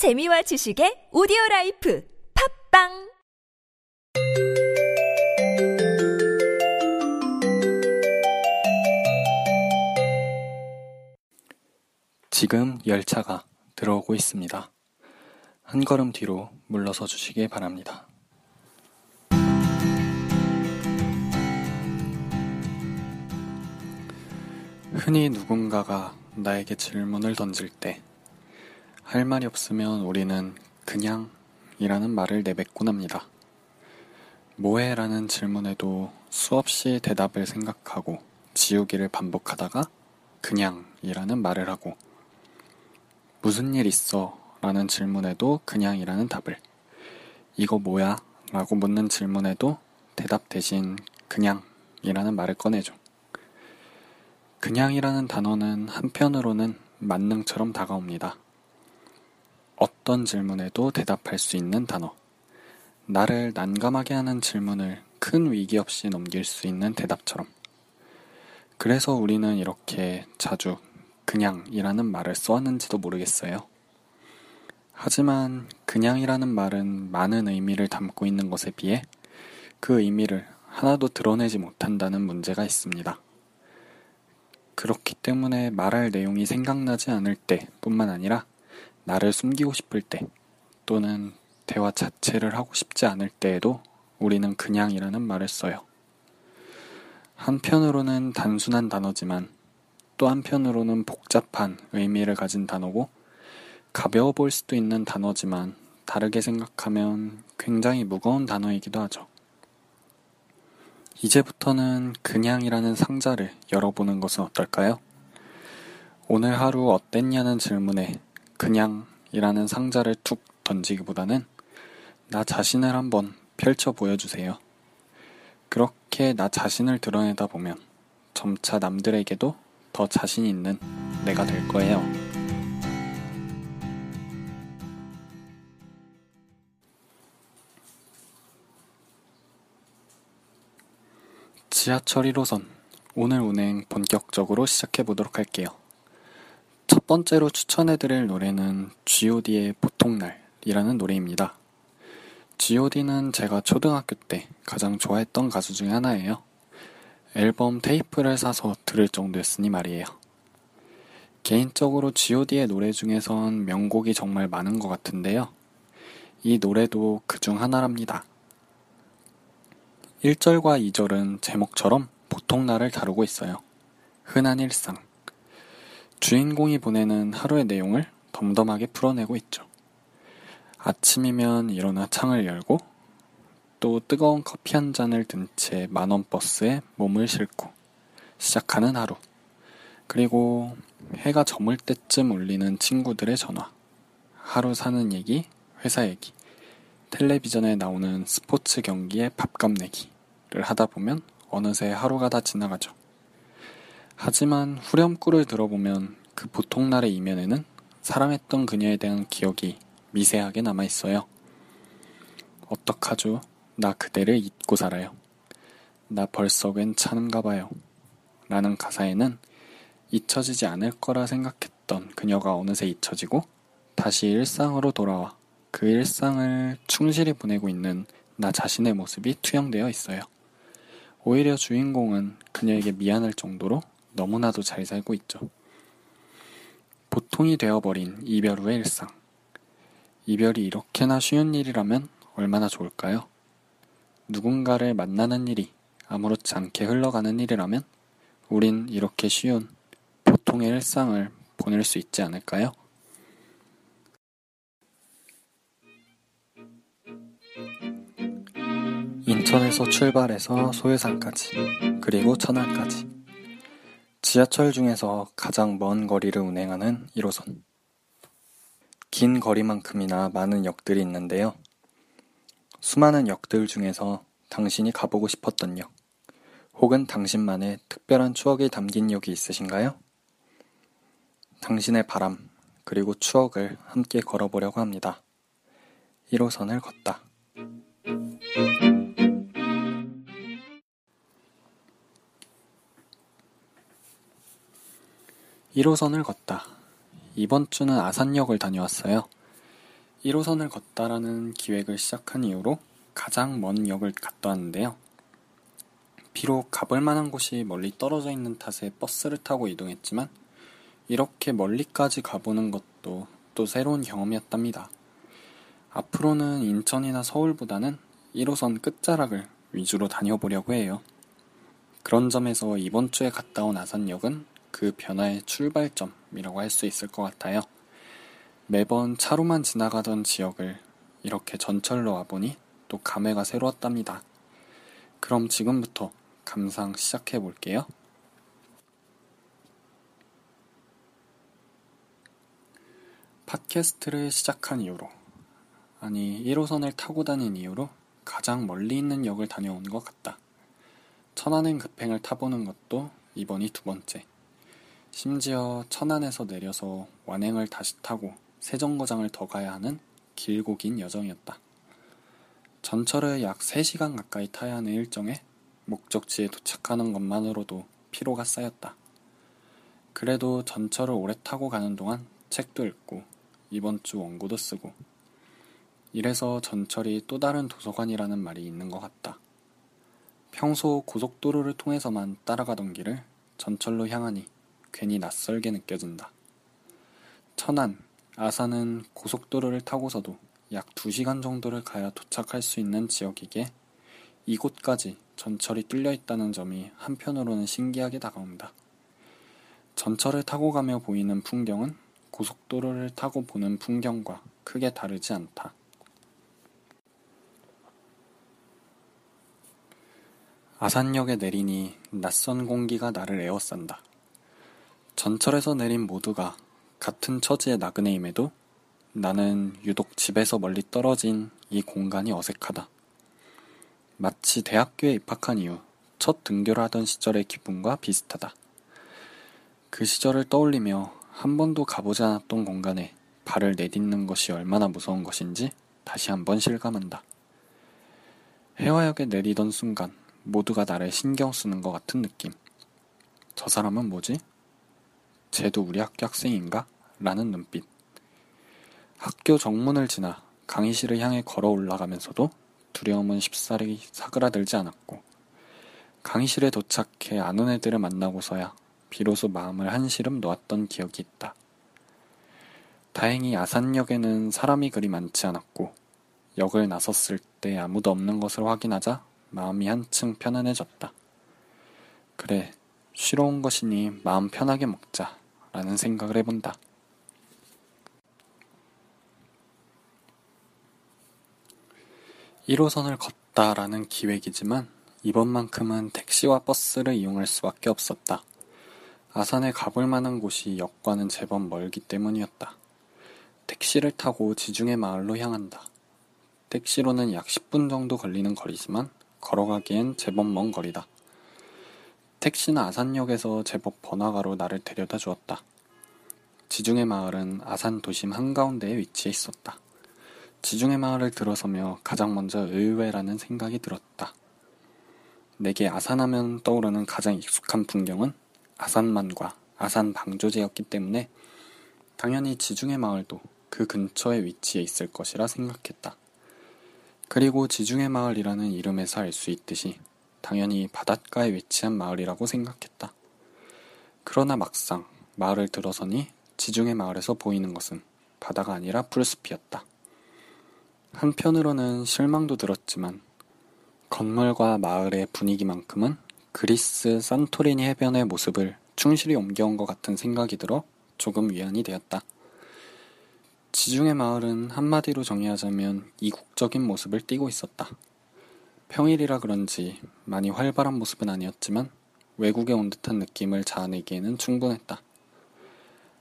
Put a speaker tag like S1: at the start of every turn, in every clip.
S1: 재미와 지식의 오디오 라이프 팟빵
S2: 지금 열차가 들어오고 있습니다. 한 걸음 뒤로 물러서 주시기 바랍니다. 흔히 누군가가 나에게 질문을 던질 때, 할 말이 없으면 우리는 그냥 이라는 말을 내뱉곤 합니다. 뭐해? 라는 질문에도 수없이 대답을 생각하고 지우기를 반복하다가 그냥 이라는 말을 하고, 무슨 일 있어? 라는 질문에도 그냥 이라는 답을, 이거 뭐야? 라고 묻는 질문에도 대답 대신 그냥 이라는 말을 꺼내죠. 그냥이라는 단어는 한편으로는 만능처럼 다가옵니다. 어떤 질문에도 대답할 수 있는 단어. 나를 난감하게 하는 질문을 큰 위기 없이 넘길 수 있는 대답처럼. 그래서 우리는 이렇게 자주 그냥이라는 말을 써왔는지도 모르겠어요. 하지만 그냥이라는 말은 많은 의미를 담고 있는 것에 비해 그 의미를 하나도 드러내지 못한다는 문제가 있습니다. 그렇기 때문에 말할 내용이 생각나지 않을 때 뿐만 아니라 나를 숨기고 싶을 때 또는 대화 자체를 하고 싶지 않을 때에도 우리는 그냥이라는 말을 써요. 한편으로는 단순한 단어지만 또 한편으로는 복잡한 의미를 가진 단어고 가벼워 보일 수도 있는 단어지만 다르게 생각하면 굉장히 무거운 단어이기도 하죠. 이제부터는 그냥이라는 상자를 열어보는 것은 어떨까요? 오늘 하루 어땠냐는 질문에 그냥이라는 상자를 툭 던지기보다는 나 자신을 한번 펼쳐 보여주세요. 그렇게 나 자신을 드러내다 보면 점차 남들에게도 더 자신 있는 내가 될 거예요. 지하철 1호선 오늘 운행 본격적으로 시작해 보도록 할게요. 첫 번째로 추천해드릴 노래는 G.O.D의 보통날이라는 노래입니다. G.O.D는 제가 초등학교 때 가장 좋아했던 가수 중에 하나예요. 앨범 테이프를 사서 들을 정도였으니 말이에요. 개인적으로 G.O.D의 노래 중에선 명곡이 정말 많은 것 같은데요. 이 노래도 그 중 하나랍니다. 1절과 2절은 제목처럼 보통날을 다루고 있어요. 흔한 일상. 주인공이 보내는 하루의 내용을 덤덤하게 풀어내고 있죠. 아침이면 일어나 창을 열고 또 뜨거운 커피 한 잔을 든 채 만원 버스에 몸을 싣고 시작하는 하루. 그리고 해가 저물 때쯤 울리는 친구들의 전화. 하루 사는 얘기, 회사 얘기. 텔레비전에 나오는 스포츠 경기의 밥값 내기를 하다 보면 어느새 하루가 다 지나가죠. 하지만 후렴구를 들어보면 그 보통 날의 이면에는 사랑했던 그녀에 대한 기억이 미세하게 남아 있어요. 어떡하죠? 나 그대를 잊고 살아요. 나 벌써 괜찮은가 봐요. 라는 가사에는 잊혀지지 않을 거라 생각했던 그녀가 어느새 잊혀지고 다시 일상으로 돌아와 그 일상을 충실히 보내고 있는 나 자신의 모습이 투영되어 있어요. 오히려 주인공은 그녀에게 미안할 정도로 너무나도 잘 살고 있죠. 보통이 되어버린 이별 후의 일상. 이별이 이렇게나 쉬운 일이라면 얼마나 좋을까요? 누군가를 만나는 일이 아무렇지 않게 흘러가는 일이라면 우린 이렇게 쉬운 보통의 일상을 보낼 수 있지 않을까요? 인천에서 출발해서 소유산까지, 그리고 천안까지. 지하철 중에서 가장 먼 거리를 운행하는 1호선. 긴 거리만큼이나 많은 역들이 있는데요. 수많은 역들 중에서 당신이 가보고 싶었던 역, 혹은 당신만의 특별한 추억이 담긴 역이 있으신가요? 당신의 바람, 그리고 추억을 함께 걸어보려고 합니다. 1호선을 걷다. 1호선을 걷다. 이번 주는 아산역을 다녀왔어요. 1호선을 걷다라는 기획을 시작한 이후로 가장 먼 역을 갔다 왔는데요. 비록 가볼 만한 곳이 멀리 떨어져 있는 탓에 버스를 타고 이동했지만 이렇게 멀리까지 가보는 것도 또 새로운 경험이었답니다. 앞으로는 인천이나 서울보다는 1호선 끝자락을 위주로 다녀보려고 해요. 그런 점에서 이번 주에 갔다 온 아산역은 그 변화의 출발점이라고 할 수 있을 것 같아요. 매번 차로만 지나가던 지역을 이렇게 전철로 와보니 또 감회가 새로웠답니다. 그럼 지금부터 감상 시작해 볼게요. 팟캐스트를 시작한 이후로, 아니, 1호선을 타고 다닌 이후로 가장 멀리 있는 역을 다녀온 것 같다. 천안행 급행을 타보는 것도 이번이 두 번째. 심지어 천안에서 내려서 완행을 다시 타고 세정거장을 더 가야 하는 길고 긴 여정이었다. 전철을 약 3시간 가까이 타야 하는 일정에 목적지에 도착하는 것만으로도 피로가 쌓였다. 그래도 전철을 오래 타고 가는 동안 책도 읽고 이번 주 원고도 쓰고 이래서 전철이 또 다른 도서관이라는 말이 있는 것 같다. 평소 고속도로를 통해서만 따라가던 길을 전철로 향하니 괜히 낯설게 느껴진다. 천안, 아산은 고속도로를 타고서도 약 2시간 정도를 가야 도착할 수 있는 지역이기에 이곳까지 전철이 뚫려 있다는 점이 한편으로는 신기하게 다가온다. 전철을 타고 가며 보이는 풍경은 고속도로를 타고 보는 풍경과 크게 다르지 않다. 아산역에 내리니 낯선 공기가 나를 에워싼다. 전철에서 내린 모두가 같은 처지의 나그네임에도 나는 유독 집에서 멀리 떨어진 이 공간이 어색하다. 마치 대학교에 입학한 이후 첫 등교를 하던 시절의 기분과 비슷하다. 그 시절을 떠올리며 한 번도 가보지 않았던 공간에 발을 내딛는 것이 얼마나 무서운 것인지 다시 한번 실감한다. 해화역에 내리던 순간 모두가 나를 신경 쓰는 것 같은 느낌. 저 사람은 뭐지? 쟤도 우리 학교 학생인가? 라는 눈빛. 학교 정문을 지나 강의실을 향해 걸어 올라가면서도 두려움은 쉽사리 사그라들지 않았고, 강의실에 도착해 아는 애들을 만나고서야 비로소 마음을 한시름 놓았던 기억이 있다. 다행히 아산역에는 사람이 그리 많지 않았고, 역을 나섰을 때 아무도 없는 것을 확인하자 마음이 한층 편안해졌다. 그래, 쉬러 온 것이니 마음 편하게 먹자. 라는 생각을 해본다. (1호선을) 걷다라는 기획이지만 이번만큼은 택시와 버스를 이용할 수밖에 없었다. 아산에 가볼 만한 곳이 역과는 제법 멀기 때문이었다. 택시를 타고 지중해 마을로 향한다. 택시로는 약 10분 정도 걸리는 거리지만 걸어가기엔 제법 먼 거리다. 택시는 아산역에서 제법 번화가로 나를 데려다 주었다. 지중해 마을은 아산 도심 한가운데에 위치해 있었다. 지중해 마을을 들어서며 가장 먼저 의외라는 생각이 들었다. 내게 아산하면 떠오르는 가장 익숙한 풍경은 아산만과 아산 방조제였기 때문에 당연히 지중해 마을도 그 근처에 위치해 있을 것이라 생각했다. 그리고 지중해 마을이라는 이름에서 알 수 있듯이 당연히 바닷가에 위치한 마을이라고 생각했다. 그러나 막상 마을을 들어서니 지중해 마을에서 보이는 것은 바다가 아니라 풀숲이었다. 한편으로는 실망도 들었지만 건물과 마을의 분위기만큼은 그리스 산토리니 해변의 모습을 충실히 옮겨온 것 같은 생각이 들어 조금 위안이 되었다. 지중해 마을은 한마디로 정의하자면 이국적인 모습을 띠고 있었다. 평일이라 그런지 많이 활발한 모습은 아니었지만 외국에 온 듯한 느낌을 자아내기에는 충분했다.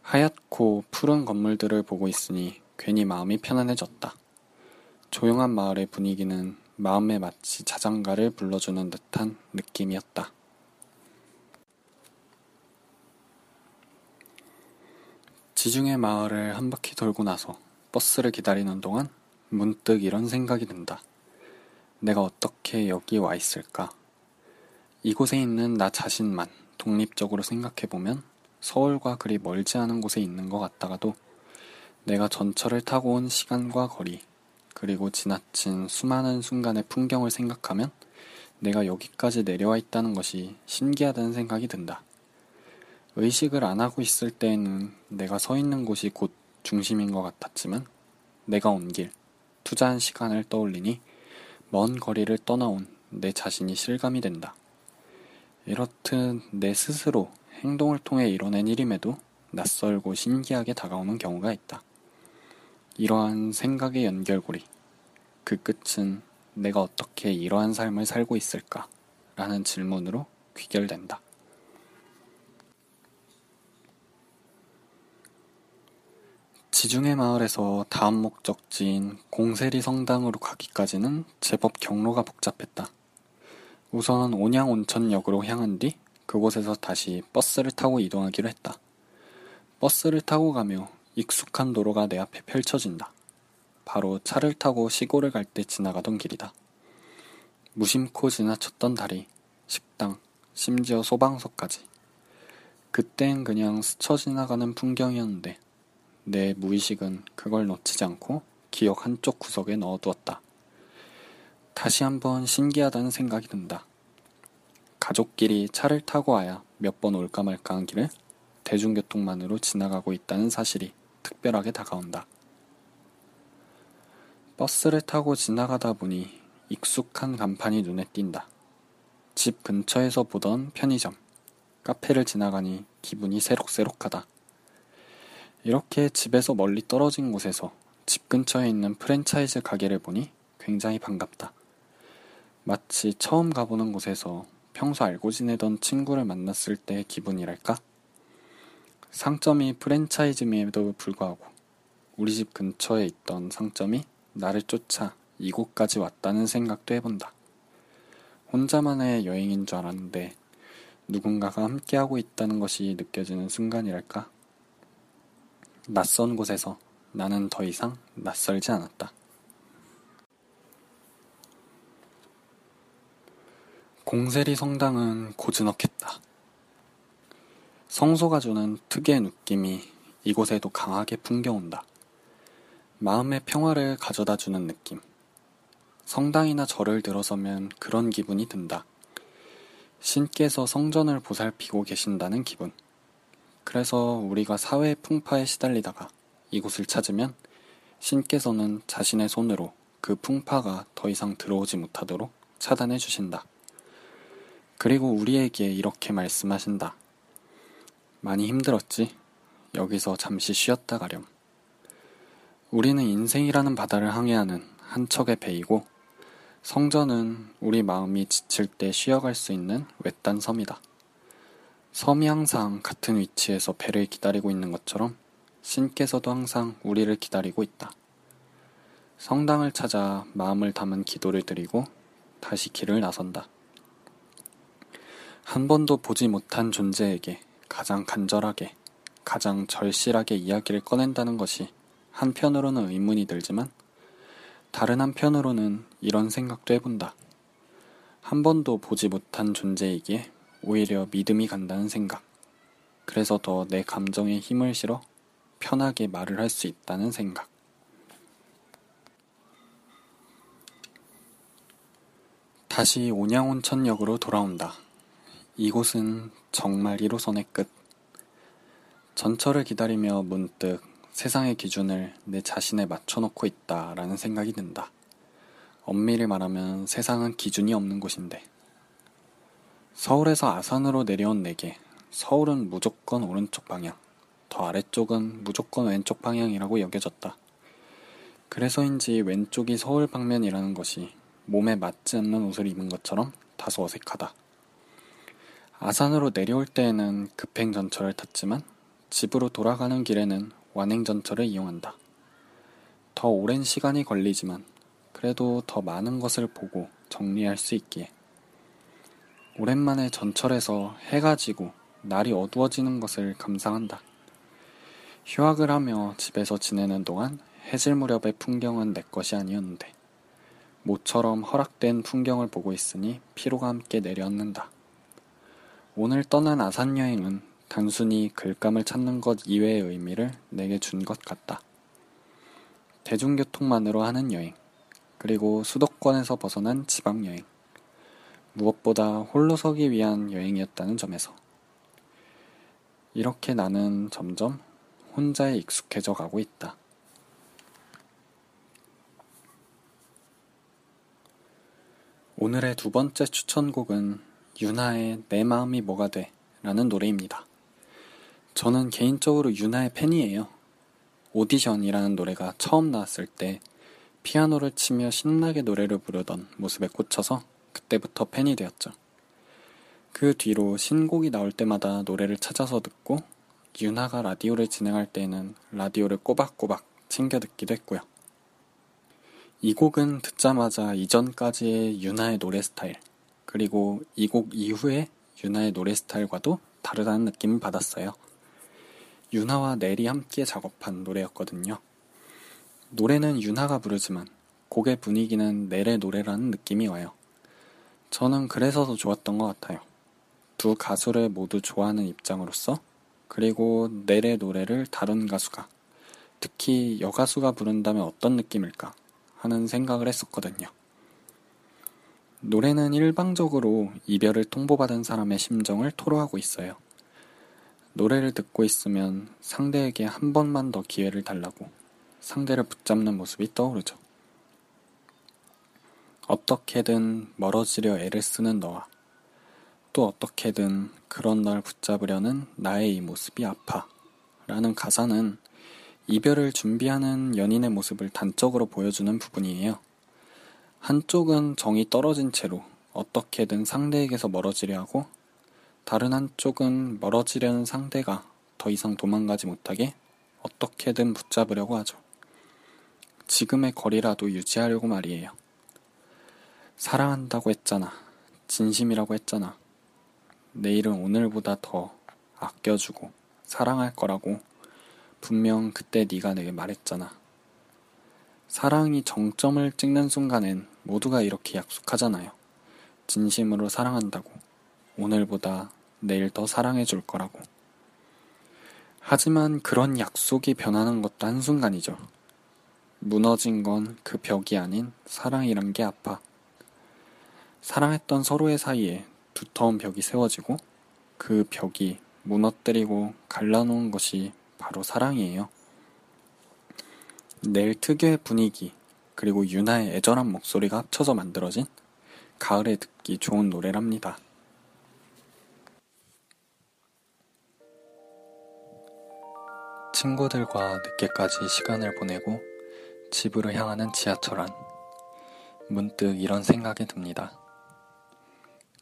S2: 하얗고 푸른 건물들을 보고 있으니 괜히 마음이 편안해졌다. 조용한 마을의 분위기는 마음에 마치 자장가를 불러주는 듯한 느낌이었다. 지중해 마을을 한 바퀴 돌고 나서 버스를 기다리는 동안 문득 이런 생각이 든다. 내가 어떻게 여기 와 있을까? 이곳에 있는 나 자신만 독립적으로 생각해보면 서울과 그리 멀지 않은 곳에 있는 것 같다가도 내가 전철을 타고 온 시간과 거리, 그리고 지나친 수많은 순간의 풍경을 생각하면 내가 여기까지 내려와 있다는 것이 신기하다는 생각이 든다. 의식을 안 하고 있을 때에는 내가 서 있는 곳이 곧 중심인 것 같았지만 내가 온 길, 투자한 시간을 떠올리니 먼 거리를 떠나온 내 자신이 실감이 된다. 이렇듯 내 스스로 행동을 통해 이뤄낸 일임에도 낯설고 신기하게 다가오는 경우가 있다. 이러한 생각의 연결고리, 그 끝은 내가 어떻게 이러한 삶을 살고 있을까? 라는 질문으로 귀결된다. 지중해 마을에서 다음 목적지인 공세리 성당으로 가기까지는 제법 경로가 복잡했다. 우선 온양 온천역으로 향한 뒤 그곳에서 다시 버스를 타고 이동하기로 했다. 버스를 타고 가며 익숙한 도로가 내 앞에 펼쳐진다. 바로 차를 타고 시골을 갈 때 지나가던 길이다. 무심코 지나쳤던 다리, 식당, 심지어 소방서까지. 그땐 그냥 스쳐 지나가는 풍경이었는데 내 무의식은 그걸 놓치지 않고 기억 한쪽 구석에 넣어두었다. 다시 한번 신기하다는 생각이 든다. 가족끼리 차를 타고 와야 몇 번 올까 말까 한 길을 대중교통만으로 지나가고 있다는 사실이 특별하게 다가온다. 버스를 타고 지나가다 보니 익숙한 간판이 눈에 띈다. 집 근처에서 보던 편의점, 카페를 지나가니 기분이 새록새록하다. 이렇게 집에서 멀리 떨어진 곳에서 집 근처에 있는 프랜차이즈 가게를 보니 굉장히 반갑다. 마치 처음 가보는 곳에서 평소 알고 지내던 친구를 만났을 때의 기분이랄까? 상점이 프랜차이즈임에도 불구하고 우리 집 근처에 있던 상점이 나를 쫓아 이곳까지 왔다는 생각도 해본다. 혼자만의 여행인 줄 알았는데 누군가가 함께하고 있다는 것이 느껴지는 순간이랄까? 낯선 곳에서 나는 더 이상 낯설지 않았다. 공세리 성당은 고즈넉했다. 성소가 주는 특유의 느낌이 이곳에도 강하게 풍겨온다. 마음의 평화를 가져다 주는 느낌. 성당이나 절을 들어서면 그런 기분이 든다. 신께서 성전을 보살피고 계신다는 기분. 그래서 우리가 사회의 풍파에 시달리다가 이곳을 찾으면 신께서는 자신의 손으로 그 풍파가 더 이상 들어오지 못하도록 차단해 주신다. 그리고 우리에게 이렇게 말씀하신다. 많이 힘들었지? 여기서 잠시 쉬었다 가렴. 우리는 인생이라는 바다를 항해하는 한 척의 배이고 성전은 우리 마음이 지칠 때 쉬어갈 수 있는 외딴 섬이다. 섬이 항상 같은 위치에서 배를 기다리고 있는 것처럼 신께서도 항상 우리를 기다리고 있다. 성당을 찾아 마음을 담은 기도를 드리고 다시 길을 나선다. 한 번도 보지 못한 존재에게 가장 간절하게, 가장 절실하게 이야기를 꺼낸다는 것이 한편으로는 의문이 들지만 다른 한편으로는 이런 생각도 해본다. 한 번도 보지 못한 존재이기에 오히려 믿음이 간다는 생각. 그래서 더 내 감정에 힘을 실어 편하게 말을 할 수 있다는 생각. 다시 온양온천역으로 돌아온다. 이곳은 정말 1호선의 끝. 전철을 기다리며 문득 세상의 기준을 내 자신에 맞춰놓고 있다라는 생각이 든다. 엄밀히 말하면 세상은 기준이 없는 곳인데. 서울에서 아산으로 내려온 내게 서울은 무조건 오른쪽 방향, 더 아래쪽은 무조건 왼쪽 방향이라고 여겨졌다. 그래서인지 왼쪽이 서울 방면이라는 것이 몸에 맞지 않는 옷을 입은 것처럼 다소 어색하다. 아산으로 내려올 때에는 급행 전철을 탔지만 집으로 돌아가는 길에는 완행 전철을 이용한다. 더 오랜 시간이 걸리지만 그래도 더 많은 것을 보고 정리할 수 있기에 오랜만에 전철에서 해가 지고 날이 어두워지는 것을 감상한다. 휴학을 하며 집에서 지내는 동안 해질 무렵의 풍경은 내 것이 아니었는데 모처럼 허락된 풍경을 보고 있으니 피로가 함께 내려앉는다. 오늘 떠난 아산 여행은 단순히 글감을 찾는 것 이외의 의미를 내게 준 것 같다. 대중교통만으로 하는 여행, 그리고 수도권에서 벗어난 지방여행. 무엇보다 홀로 서기 위한 여행이었다는 점에서. 이렇게 나는 점점 혼자에 익숙해져 가고 있다. 오늘의 두 번째 추천곡은 유나의 내 마음이 뭐가 돼 라는 노래입니다. 저는 개인적으로 유나의 팬이에요. 오디션이라는 노래가 처음 나왔을 때 피아노를 치며 신나게 노래를 부르던 모습에 꽂혀서 그때부터 팬이 되었죠. 그 뒤로 신곡이 나올 때마다 노래를 찾아서 듣고 유나가 라디오를 진행할 때에는 라디오를 꼬박꼬박 챙겨 듣기도 했고요. 이 곡은 듣자마자 이전까지의 유나의 노래 스타일, 그리고 이 곡 이후의 유나의 노래 스타일과도 다르다는 느낌을 받았어요. 유나와 넬이 함께 작업한 노래였거든요. 노래는 유나가 부르지만 곡의 분위기는 넬의 노래라는 느낌이 와요. 저는 그래서 더 좋았던 것 같아요. 두 가수를 모두 좋아하는 입장으로서, 그리고 넬의 노래를 다른 가수가, 특히 여가수가 부른다면 어떤 느낌일까? 하는 생각을 했었거든요. 노래는 일방적으로 이별을 통보받은 사람의 심정을 토로하고 있어요. 노래를 듣고 있으면 상대에게 한 번만 더 기회를 달라고 상대를 붙잡는 모습이 떠오르죠. 어떻게든 멀어지려 애를 쓰는 너와 또 어떻게든 그런 널 붙잡으려는 나의 이 모습이 아파 라는 가사는 이별을 준비하는 연인의 모습을 단적으로 보여주는 부분이에요. 한쪽은 정이 떨어진 채로 어떻게든 상대에게서 멀어지려 하고 다른 한쪽은 멀어지려는 상대가 더 이상 도망가지 못하게 어떻게든 붙잡으려고 하죠. 지금의 거리라도 유지하려고 말이에요. 사랑한다고 했잖아. 진심이라고 했잖아. 내일은 오늘보다 더 아껴주고 사랑할 거라고 분명 그때 네가 내게 말했잖아. 사랑이 정점을 찍는 순간엔 모두가 이렇게 약속하잖아요. 진심으로 사랑한다고. 오늘보다 내일 더 사랑해 줄 거라고. 하지만 그런 약속이 변하는 것도 한순간이죠. 무너진 건 그 벽이 아닌 사랑이란 게 아파. 사랑했던 서로의 사이에 두터운 벽이 세워지고 그 벽이 무너뜨리고 갈라놓은 것이 바로 사랑이에요. 내일 특유의 분위기, 그리고 유나의 애절한 목소리가 합쳐져 만들어진 가을에 듣기 좋은 노래랍니다. 친구들과 늦게까지 시간을 보내고 집으로 향하는 지하철 안. 문득 이런 생각이 듭니다.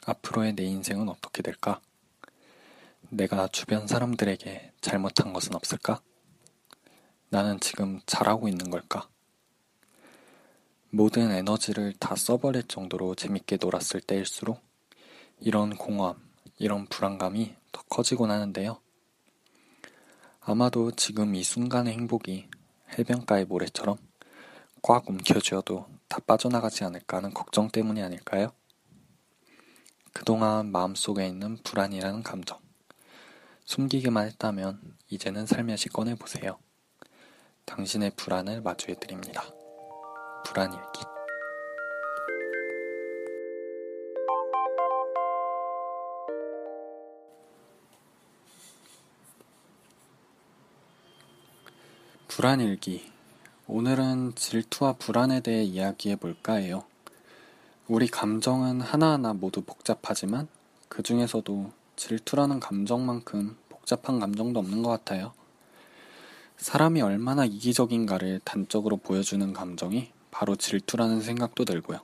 S2: 앞으로의 내 인생은 어떻게 될까? 내가 주변 사람들에게 잘못한 것은 없을까? 나는 지금 잘하고 있는 걸까? 모든 에너지를 다 써버릴 정도로 재밌게 놀았을 때일수록 이런 공허함, 이런 불안감이 더 커지곤 하는데요. 아마도 지금 이 순간의 행복이 해변가의 모래처럼 꽉 움켜쥐어도 다 빠져나가지 않을까 하는 걱정 때문이 아닐까요? 그동안 마음속에 있는 불안이라는 감정. 숨기기만 했다면 이제는 살며시 꺼내보세요. 당신의 불안을 마주해드립니다. 불안일기. 불안일기. 오늘은 질투와 불안에 대해 이야기해 볼까 해요. 우리 감정은 하나하나 모두 복잡하지만 그 중에서도 질투라는 감정만큼 복잡한 감정도 없는 것 같아요. 사람이 얼마나 이기적인가를 단적으로 보여주는 감정이 바로 질투라는 생각도 들고요.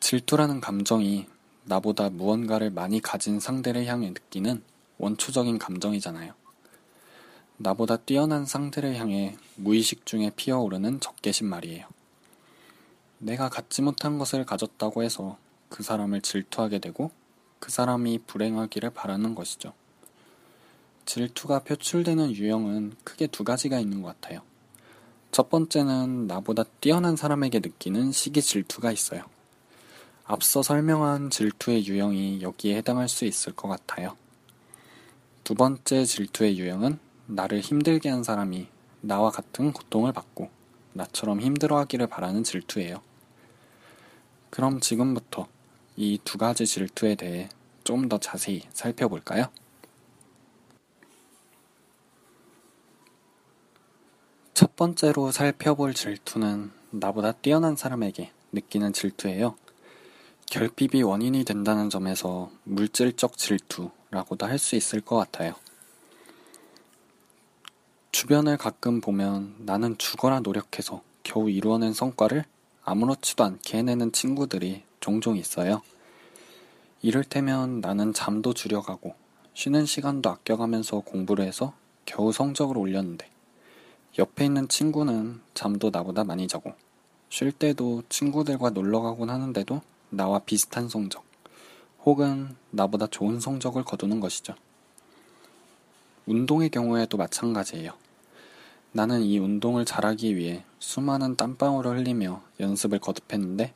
S2: 질투라는 감정이 나보다 무언가를 많이 가진 상대를 향해 느끼는 원초적인 감정이잖아요. 나보다 뛰어난 상대를 향해 무의식 중에 피어오르는 적개심 말이에요. 내가 갖지 못한 것을 가졌다고 해서 그 사람을 질투하게 되고 그 사람이 불행하기를 바라는 것이죠. 질투가 표출되는 유형은 크게 두 가지가 있는 것 같아요. 첫 번째는 나보다 뛰어난 사람에게 느끼는 시기 질투가 있어요. 앞서 설명한 질투의 유형이 여기에 해당할 수 있을 것 같아요. 두 번째 질투의 유형은 나를 힘들게 한 사람이 나와 같은 고통을 받고 나처럼 힘들어하기를 바라는 질투예요. 그럼 지금부터 이 두 가지 질투에 대해 좀 더 자세히 살펴볼까요? 첫 번째로 살펴볼 질투는 나보다 뛰어난 사람에게 느끼는 질투예요. 결핍이 원인이 된다는 점에서 물질적 질투라고도 할 수 있을 것 같아요. 주변을 가끔 보면 나는 죽어라 노력해서 겨우 이루어낸 성과를 아무렇지도 않게 해내는 친구들이 종종 있어요. 이를테면 나는 잠도 줄여가고 쉬는 시간도 아껴가면서 공부를 해서 겨우 성적을 올렸는데 옆에 있는 친구는 잠도 나보다 많이 자고 쉴 때도 친구들과 놀러 가곤 하는데도 나와 비슷한 성적 혹은 나보다 좋은 성적을 거두는 것이죠. 운동의 경우에도 마찬가지예요. 나는 이 운동을 잘하기 위해 수많은 땀방울을 흘리며 연습을 거듭했는데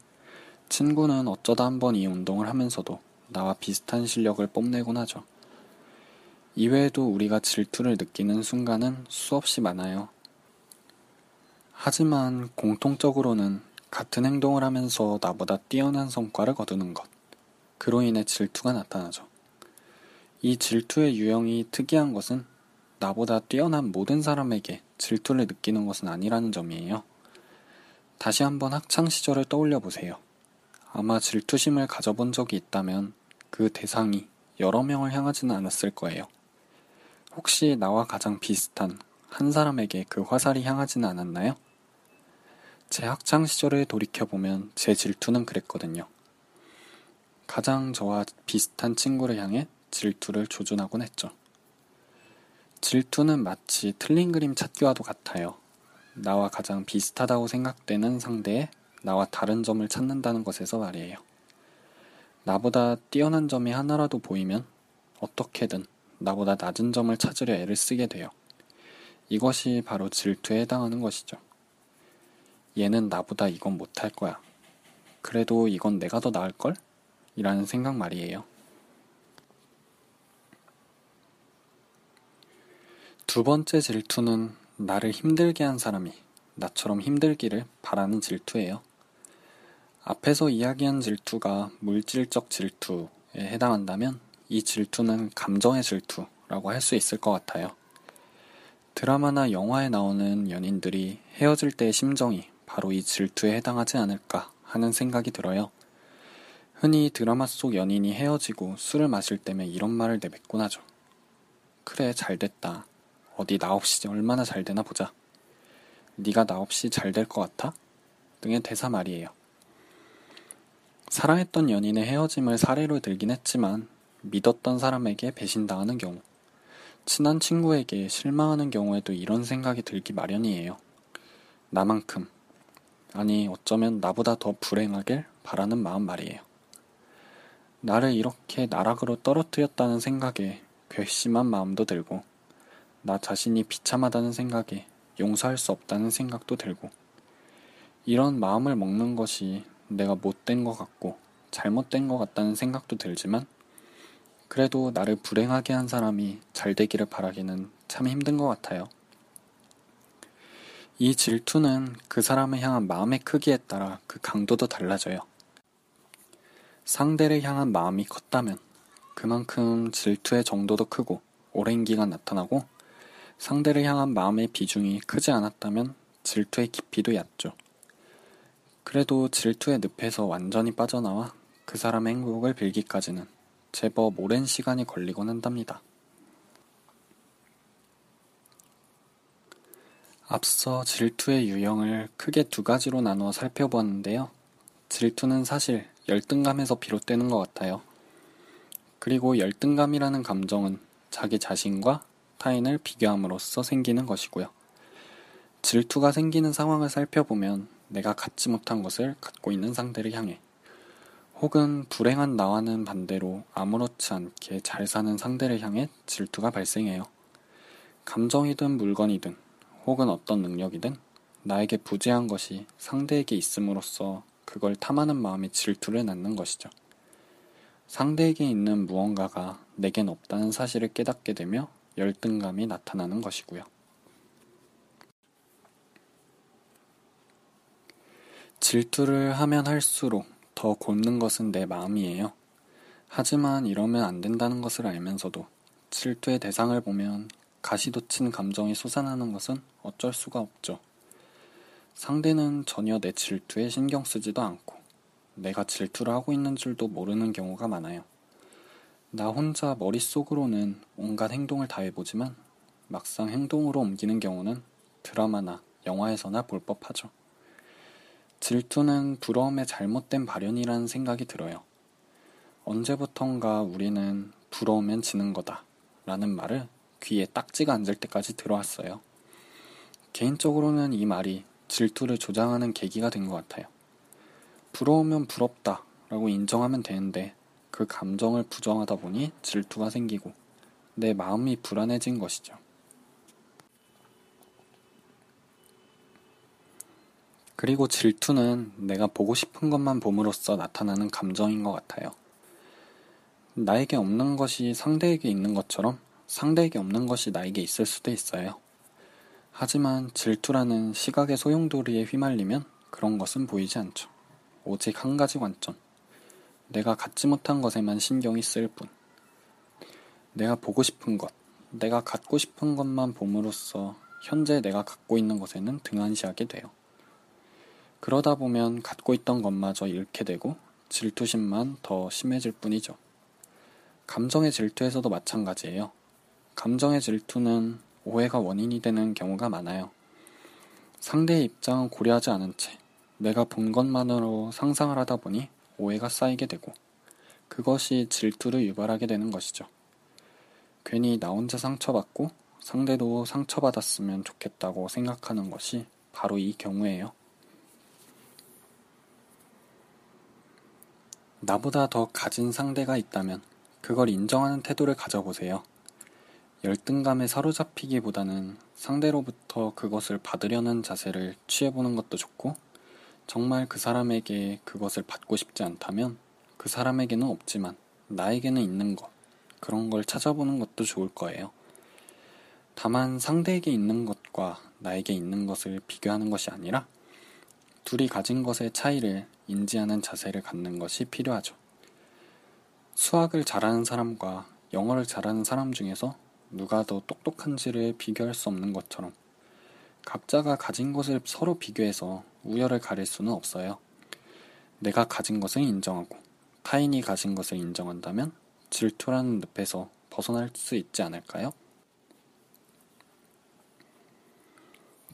S2: 친구는 어쩌다 한번 이 운동을 하면서도 나와 비슷한 실력을 뽐내곤 하죠. 이외에도 우리가 질투를 느끼는 순간은 수없이 많아요. 하지만 공통적으로는 같은 행동을 하면서 나보다 뛰어난 성과를 거두는 것. 그로 인해 질투가 나타나죠. 이 질투의 유형이 특이한 것은 나보다 뛰어난 모든 사람에게 질투를 느끼는 것은 아니라는 점이에요. 다시 한번 학창 시절을 떠올려 보세요. 아마 질투심을 가져본 적이 있다면 그 대상이 여러 명을 향하지는 않았을 거예요. 혹시 나와 가장 비슷한 한 사람에게 그 화살이 향하지는 않았나요? 제 학창 시절을 돌이켜보면 제 질투는 그랬거든요. 가장 저와 비슷한 친구를 향해 질투를 조준하곤 했죠. 질투는 마치 틀린 그림 찾기와도 같아요. 나와 가장 비슷하다고 생각되는 상대에 나와 다른 점을 찾는다는 것에서 말이에요. 나보다 뛰어난 점이 하나라도 보이면 어떻게든 나보다 낮은 점을 찾으려 애를 쓰게 돼요. 이것이 바로 질투에 해당하는 것이죠. 얘는 나보다 이건 못할 거야. 그래도 이건 내가 더 나을걸? 이라는 생각 말이에요. 두 번째 질투는 나를 힘들게 한 사람이 나처럼 힘들기를 바라는 질투예요. 앞에서 이야기한 질투가 물질적 질투에 해당한다면 이 질투는 감정의 질투라고 할 수 있을 것 같아요. 드라마나 영화에 나오는 연인들이 헤어질 때의 심정이 바로 이 질투에 해당하지 않을까 하는 생각이 들어요. 흔히 드라마 속 연인이 헤어지고 술을 마실 때면 이런 말을 내뱉곤 하죠. 그래, 잘 됐다. 어디 나 없이 얼마나 잘 되나 보자. 네가 나 없이 잘 될 것 같아? 등의 대사 말이에요. 사랑했던 연인의 헤어짐을 사례로 들긴 했지만 믿었던 사람에게 배신당하는 경우, 친한 친구에게 실망하는 경우에도 이런 생각이 들기 마련이에요. 나만큼, 아니 어쩌면 나보다 더 불행하길 바라는 마음 말이에요. 나를 이렇게 나락으로 떨어뜨렸다는 생각에 괘씸한 마음도 들고, 나 자신이 비참하다는 생각에 용서할 수 없다는 생각도 들고, 이런 마음을 먹는 것이 내가 못된 것 같고 잘못된 것 같다는 생각도 들지만, 그래도 나를 불행하게 한 사람이 잘 되기를 바라기는 참 힘든 것 같아요. 이 질투는 그 사람을 향한 마음의 크기에 따라 그 강도도 달라져요. 상대를 향한 마음이 컸다면 그만큼 질투의 정도도 크고 오랜 기간 나타나고 상대를 향한 마음의 비중이 크지 않았다면 질투의 깊이도 얕죠. 그래도 질투의 늪에서 완전히 빠져나와 그 사람의 행복을 빌기까지는 제법 오랜 시간이 걸리곤 한답니다. 앞서 질투의 유형을 크게 두 가지로 나누어 살펴보았는데요. 질투는 사실 열등감에서 비롯되는 것 같아요. 그리고 열등감이라는 감정은 자기 자신과 타인을 비교함으로써 생기는 것이고요. 질투가 생기는 상황을 살펴보면 내가 갖지 못한 것을 갖고 있는 상대를 향해 혹은 불행한 나와는 반대로 아무렇지 않게 잘 사는 상대를 향해 질투가 발생해요. 감정이든 물건이든 혹은 어떤 능력이든 나에게 부재한 것이 상대에게 있음으로써 그걸 탐하는 마음이 질투를 낳는 것이죠. 상대에게 있는 무언가가 내겐 없다는 사실을 깨닫게 되며 열등감이 나타나는 것이고요. 질투를 하면 할수록 더 곪는 것은 내 마음이에요. 하지만 이러면 안 된다는 것을 알면서도 질투의 대상을 보면 가시돋친 감정이 솟아나는 것은 어쩔 수가 없죠. 상대는 전혀 내 질투에 신경 쓰지도 않고 내가 질투를 하고 있는 줄도 모르는 경우가 많아요. 나 혼자 머릿속으로는 온갖 행동을 다 해보지만 막상 행동으로 옮기는 경우는 드라마나 영화에서나 볼 법하죠. 질투는 부러움의 잘못된 발현이라는 생각이 들어요. 언제부턴가 우리는 부러우면 지는 거다 라는 말을 귀에 딱지가 앉을 때까지 들어왔어요. 개인적으로는 이 말이 질투를 조장하는 계기가 된 것 같아요. 부러우면 부럽다 라고 인정하면 되는데 그 감정을 부정하다 보니 질투가 생기고 내 마음이 불안해진 것이죠. 그리고 질투는 내가 보고 싶은 것만 봄으로써 나타나는 감정인 것 같아요. 나에게 없는 것이 상대에게 있는 것처럼 상대에게 없는 것이 나에게 있을 수도 있어요. 하지만 질투라는 시각의 소용돌이에 휘말리면 그런 것은 보이지 않죠. 오직 한 가지 관점. 내가 갖지 못한 것에만 신경이 쓸 뿐. 내가 보고 싶은 것, 내가 갖고 싶은 것만 봄으로써 현재 내가 갖고 있는 것에는 등한시하게 돼요. 그러다 보면 갖고 있던 것마저 잃게 되고 질투심만 더 심해질 뿐이죠. 감정의 질투에서도 마찬가지예요. 감정의 질투는 오해가 원인이 되는 경우가 많아요. 상대의 입장은 고려하지 않은 채 내가 본 것만으로 상상을 하다 보니 오해가 쌓이게 되고 그것이 질투를 유발하게 되는 것이죠. 괜히 나 혼자 상처받고 상대도 상처받았으면 좋겠다고 생각하는 것이 바로 이 경우예요. 나보다 더 가진 상대가 있다면 그걸 인정하는 태도를 가져보세요. 열등감에 사로잡히기보다는 상대로부터 그것을 받으려는 자세를 취해보는 것도 좋고, 정말 그 사람에게 그것을 받고 싶지 않다면 그 사람에게는 없지만 나에게는 있는 것, 그런 걸 찾아보는 것도 좋을 거예요. 다만 상대에게 있는 것과 나에게 있는 것을 비교하는 것이 아니라 둘이 가진 것의 차이를 인지하는 자세를 갖는 것이 필요하죠. 수학을 잘하는 사람과 영어를 잘하는 사람 중에서 누가 더 똑똑한지를 비교할 수 없는 것처럼 각자가 가진 것을 서로 비교해서 우열을 가릴 수는 없어요. 내가 가진 것을 인정하고 타인이 가진 것을 인정한다면 질투라는 늪에서 벗어날 수 있지 않을까요?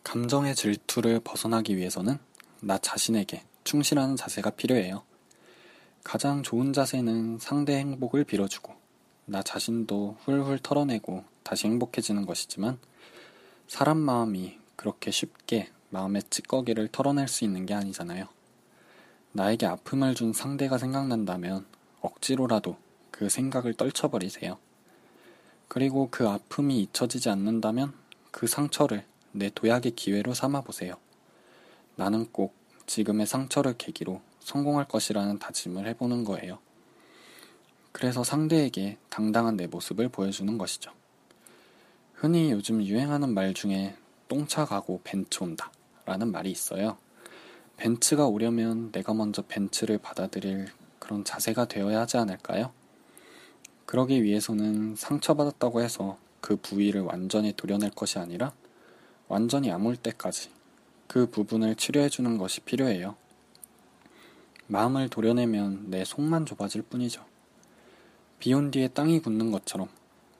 S2: 감정의 질투를 벗어나기 위해서는 나 자신에게 충실하는 자세가 필요해요. 가장 좋은 자세는 상대 행복을 빌어주고 나 자신도 훌훌 털어내고 다시 행복해지는 것이지만 사람 마음이 그렇게 쉽게 마음의 찌꺼기를 털어낼 수 있는 게 아니잖아요. 나에게 아픔을 준 상대가 생각난다면 억지로라도 그 생각을 떨쳐버리세요. 그리고 그 아픔이 잊혀지지 않는다면 그 상처를 내 도약의 기회로 삼아보세요. 나는 꼭 지금의 상처를 계기로 성공할 것이라는 다짐을 해보는 거예요. 그래서 상대에게 당당한 내 모습을 보여주는 것이죠. 흔히 요즘 유행하는 말 중에 똥차 가고 벤츠 온다 라는 말이 있어요. 벤츠가 오려면 내가 먼저 벤츠를 받아들일 그런 자세가 되어야 하지 않을까요? 그러기 위해서는 상처받았다고 해서 그 부위를 완전히 도려낼 것이 아니라 완전히 아물 때까지 그 부분을 치료해주는 것이 필요해요. 마음을 도려내면 내 속만 좁아질 뿐이죠. 비 온 뒤에 땅이 굳는 것처럼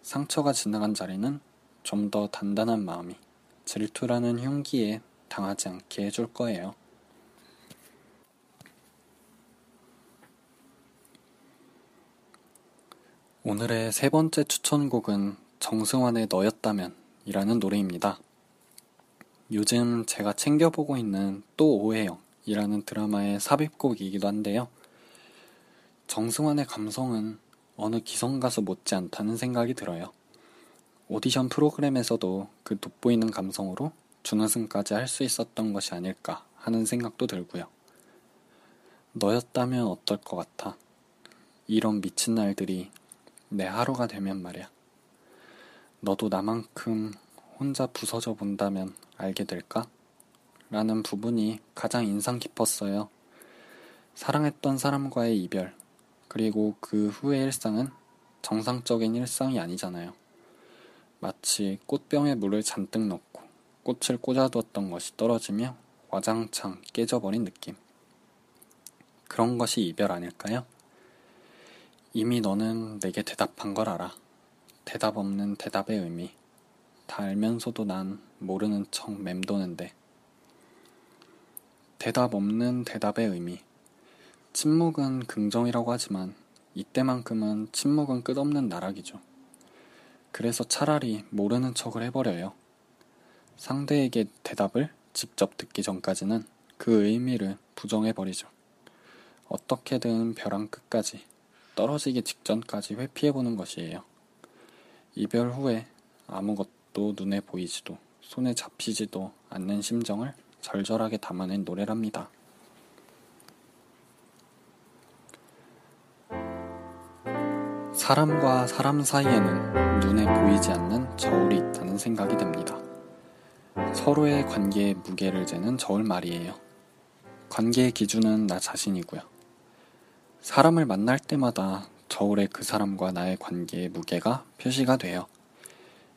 S2: 상처가 지나간 자리는 좀 더 단단한 마음이 질투라는 흉기에 당하지 않게 해줄 거예요. 오늘의 세 번째 추천곡은 정승환의 너였다면 이라는 노래입니다. 요즘 제가 챙겨보고 있는 또 오해영 이라는 드라마의 삽입곡이기도 한데요. 정승환의 감성은 어느 기성가수 못지않다는 생각이 들어요. 오디션 프로그램에서도 그 돋보이는 감성으로 준우승까지 할 수 있었던 것이 아닐까 하는 생각도 들고요. 너였다면 어떨 것 같아? 이런 미친 날들이 내 하루가 되면 말이야. 너도 나만큼 혼자 부서져 본다면 알게 될까? 라는 부분이 가장 인상 깊었어요. 사랑했던 사람과의 이별, 그리고 그 후의 일상은 정상적인 일상이 아니잖아요. 마치 꽃병에 물을 잔뜩 넣고 꽃을 꽂아두었던 것이 떨어지며 와장창 깨져버린 느낌. 그런 것이 이별 아닐까요? 이미 너는 내게 대답한 걸 알아. 대답 없는 대답의 의미. 다 알면서도 난 모르는 척 맴도는데. 대답 없는 대답의 의미. 침묵은 긍정이라고 하지만 이때만큼은 침묵은 끝없는 나락이죠. 그래서 차라리 모르는 척을 해버려요. 상대에게 대답을 직접 듣기 전까지는 그 의미를 부정해버리죠. 어떻게든 벼랑 끝까지 떨어지기 직전까지 회피해보는 것이에요. 이별 후에 아무것도 눈에 보이지도 손에 잡히지도 않는 심정을 절절하게 담아낸 노래랍니다. 사람과 사람 사이에는 눈에 보이지 않는 저울이 있다는 생각이 듭니다. 서로의 관계에 무게를 재는 저울 말이에요. 관계의 기준은 나 자신이고요. 사람을 만날 때마다 저울에 그 사람과 나의 관계의 무게가 표시가 돼요.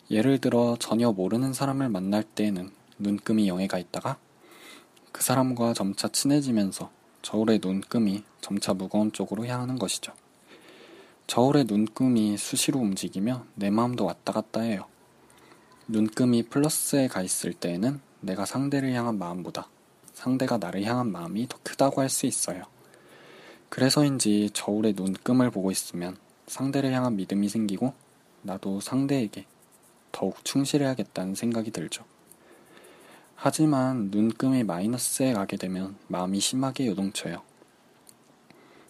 S2: 예를 들어 전혀 모르는 사람을 만날 때에는 눈금이 영해가 있다가 그 사람과 점차 친해지면서 저울의 눈금이 점차 무거운 쪽으로 향하는 것이죠. 저울의 눈금이 수시로 움직이며 내 마음도 왔다 갔다 해요. 눈금이 플러스에 가 있을 때에는 내가 상대를 향한 마음보다 상대가 나를 향한 마음이 더 크다고 할 수 있어요. 그래서인지 저울의 눈금을 보고 있으면 상대를 향한 믿음이 생기고 나도 상대에게 더욱 충실해야겠다는 생각이 들죠. 하지만 눈금이 마이너스에 가게 되면 마음이 심하게 요동쳐요.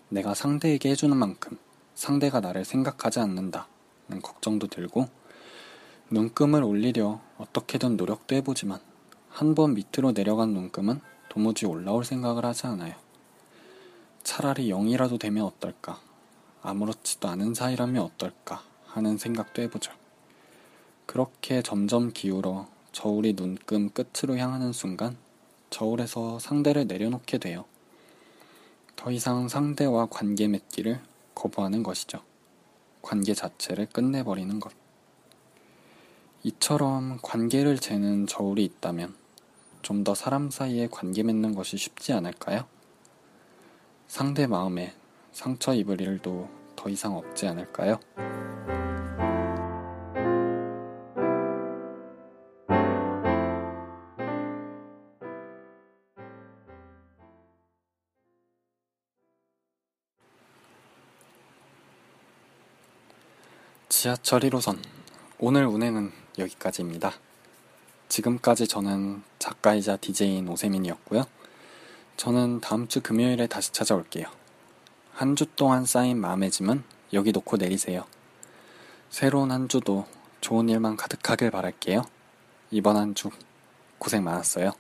S2: 내가 상대에게 해주는 만큼 상대가 나를 생각하지 않는다는 걱정도 들고 눈금을 올리려 어떻게든 노력도 해보지만 한 번 밑으로 내려간 눈금은 도무지 올라올 생각을 하지 않아요. 차라리 0이라도 되면 어떨까? 아무렇지도 않은 사이라면 어떨까? 하는 생각도 해보죠. 그렇게 점점 기울어 저울이 눈금 끝으로 향하는 순간 저울에서 상대를 내려놓게 돼요. 더 이상 상대와 관계 맺기를 거부하는 것이죠. 관계 자체를 끝내버리는 것. 이처럼 관계를 재는 저울이 있다면 좀 더 사람 사이에 관계 맺는 것이 쉽지 않을까요? 상대 마음에 상처 입을 일도 더 이상 없지 않을까요? 지하철 1호선 오늘 운행은 여기까지입니다. 지금까지 저는 작가이자 DJ인 오세민이었고요. 저는 다음 주 금요일에 다시 찾아올게요. 한 주 동안 쌓인 마음의 짐은 여기 놓고 내리세요. 새로운 한 주도 좋은 일만 가득하길 바랄게요. 이번 한 주 고생 많았어요.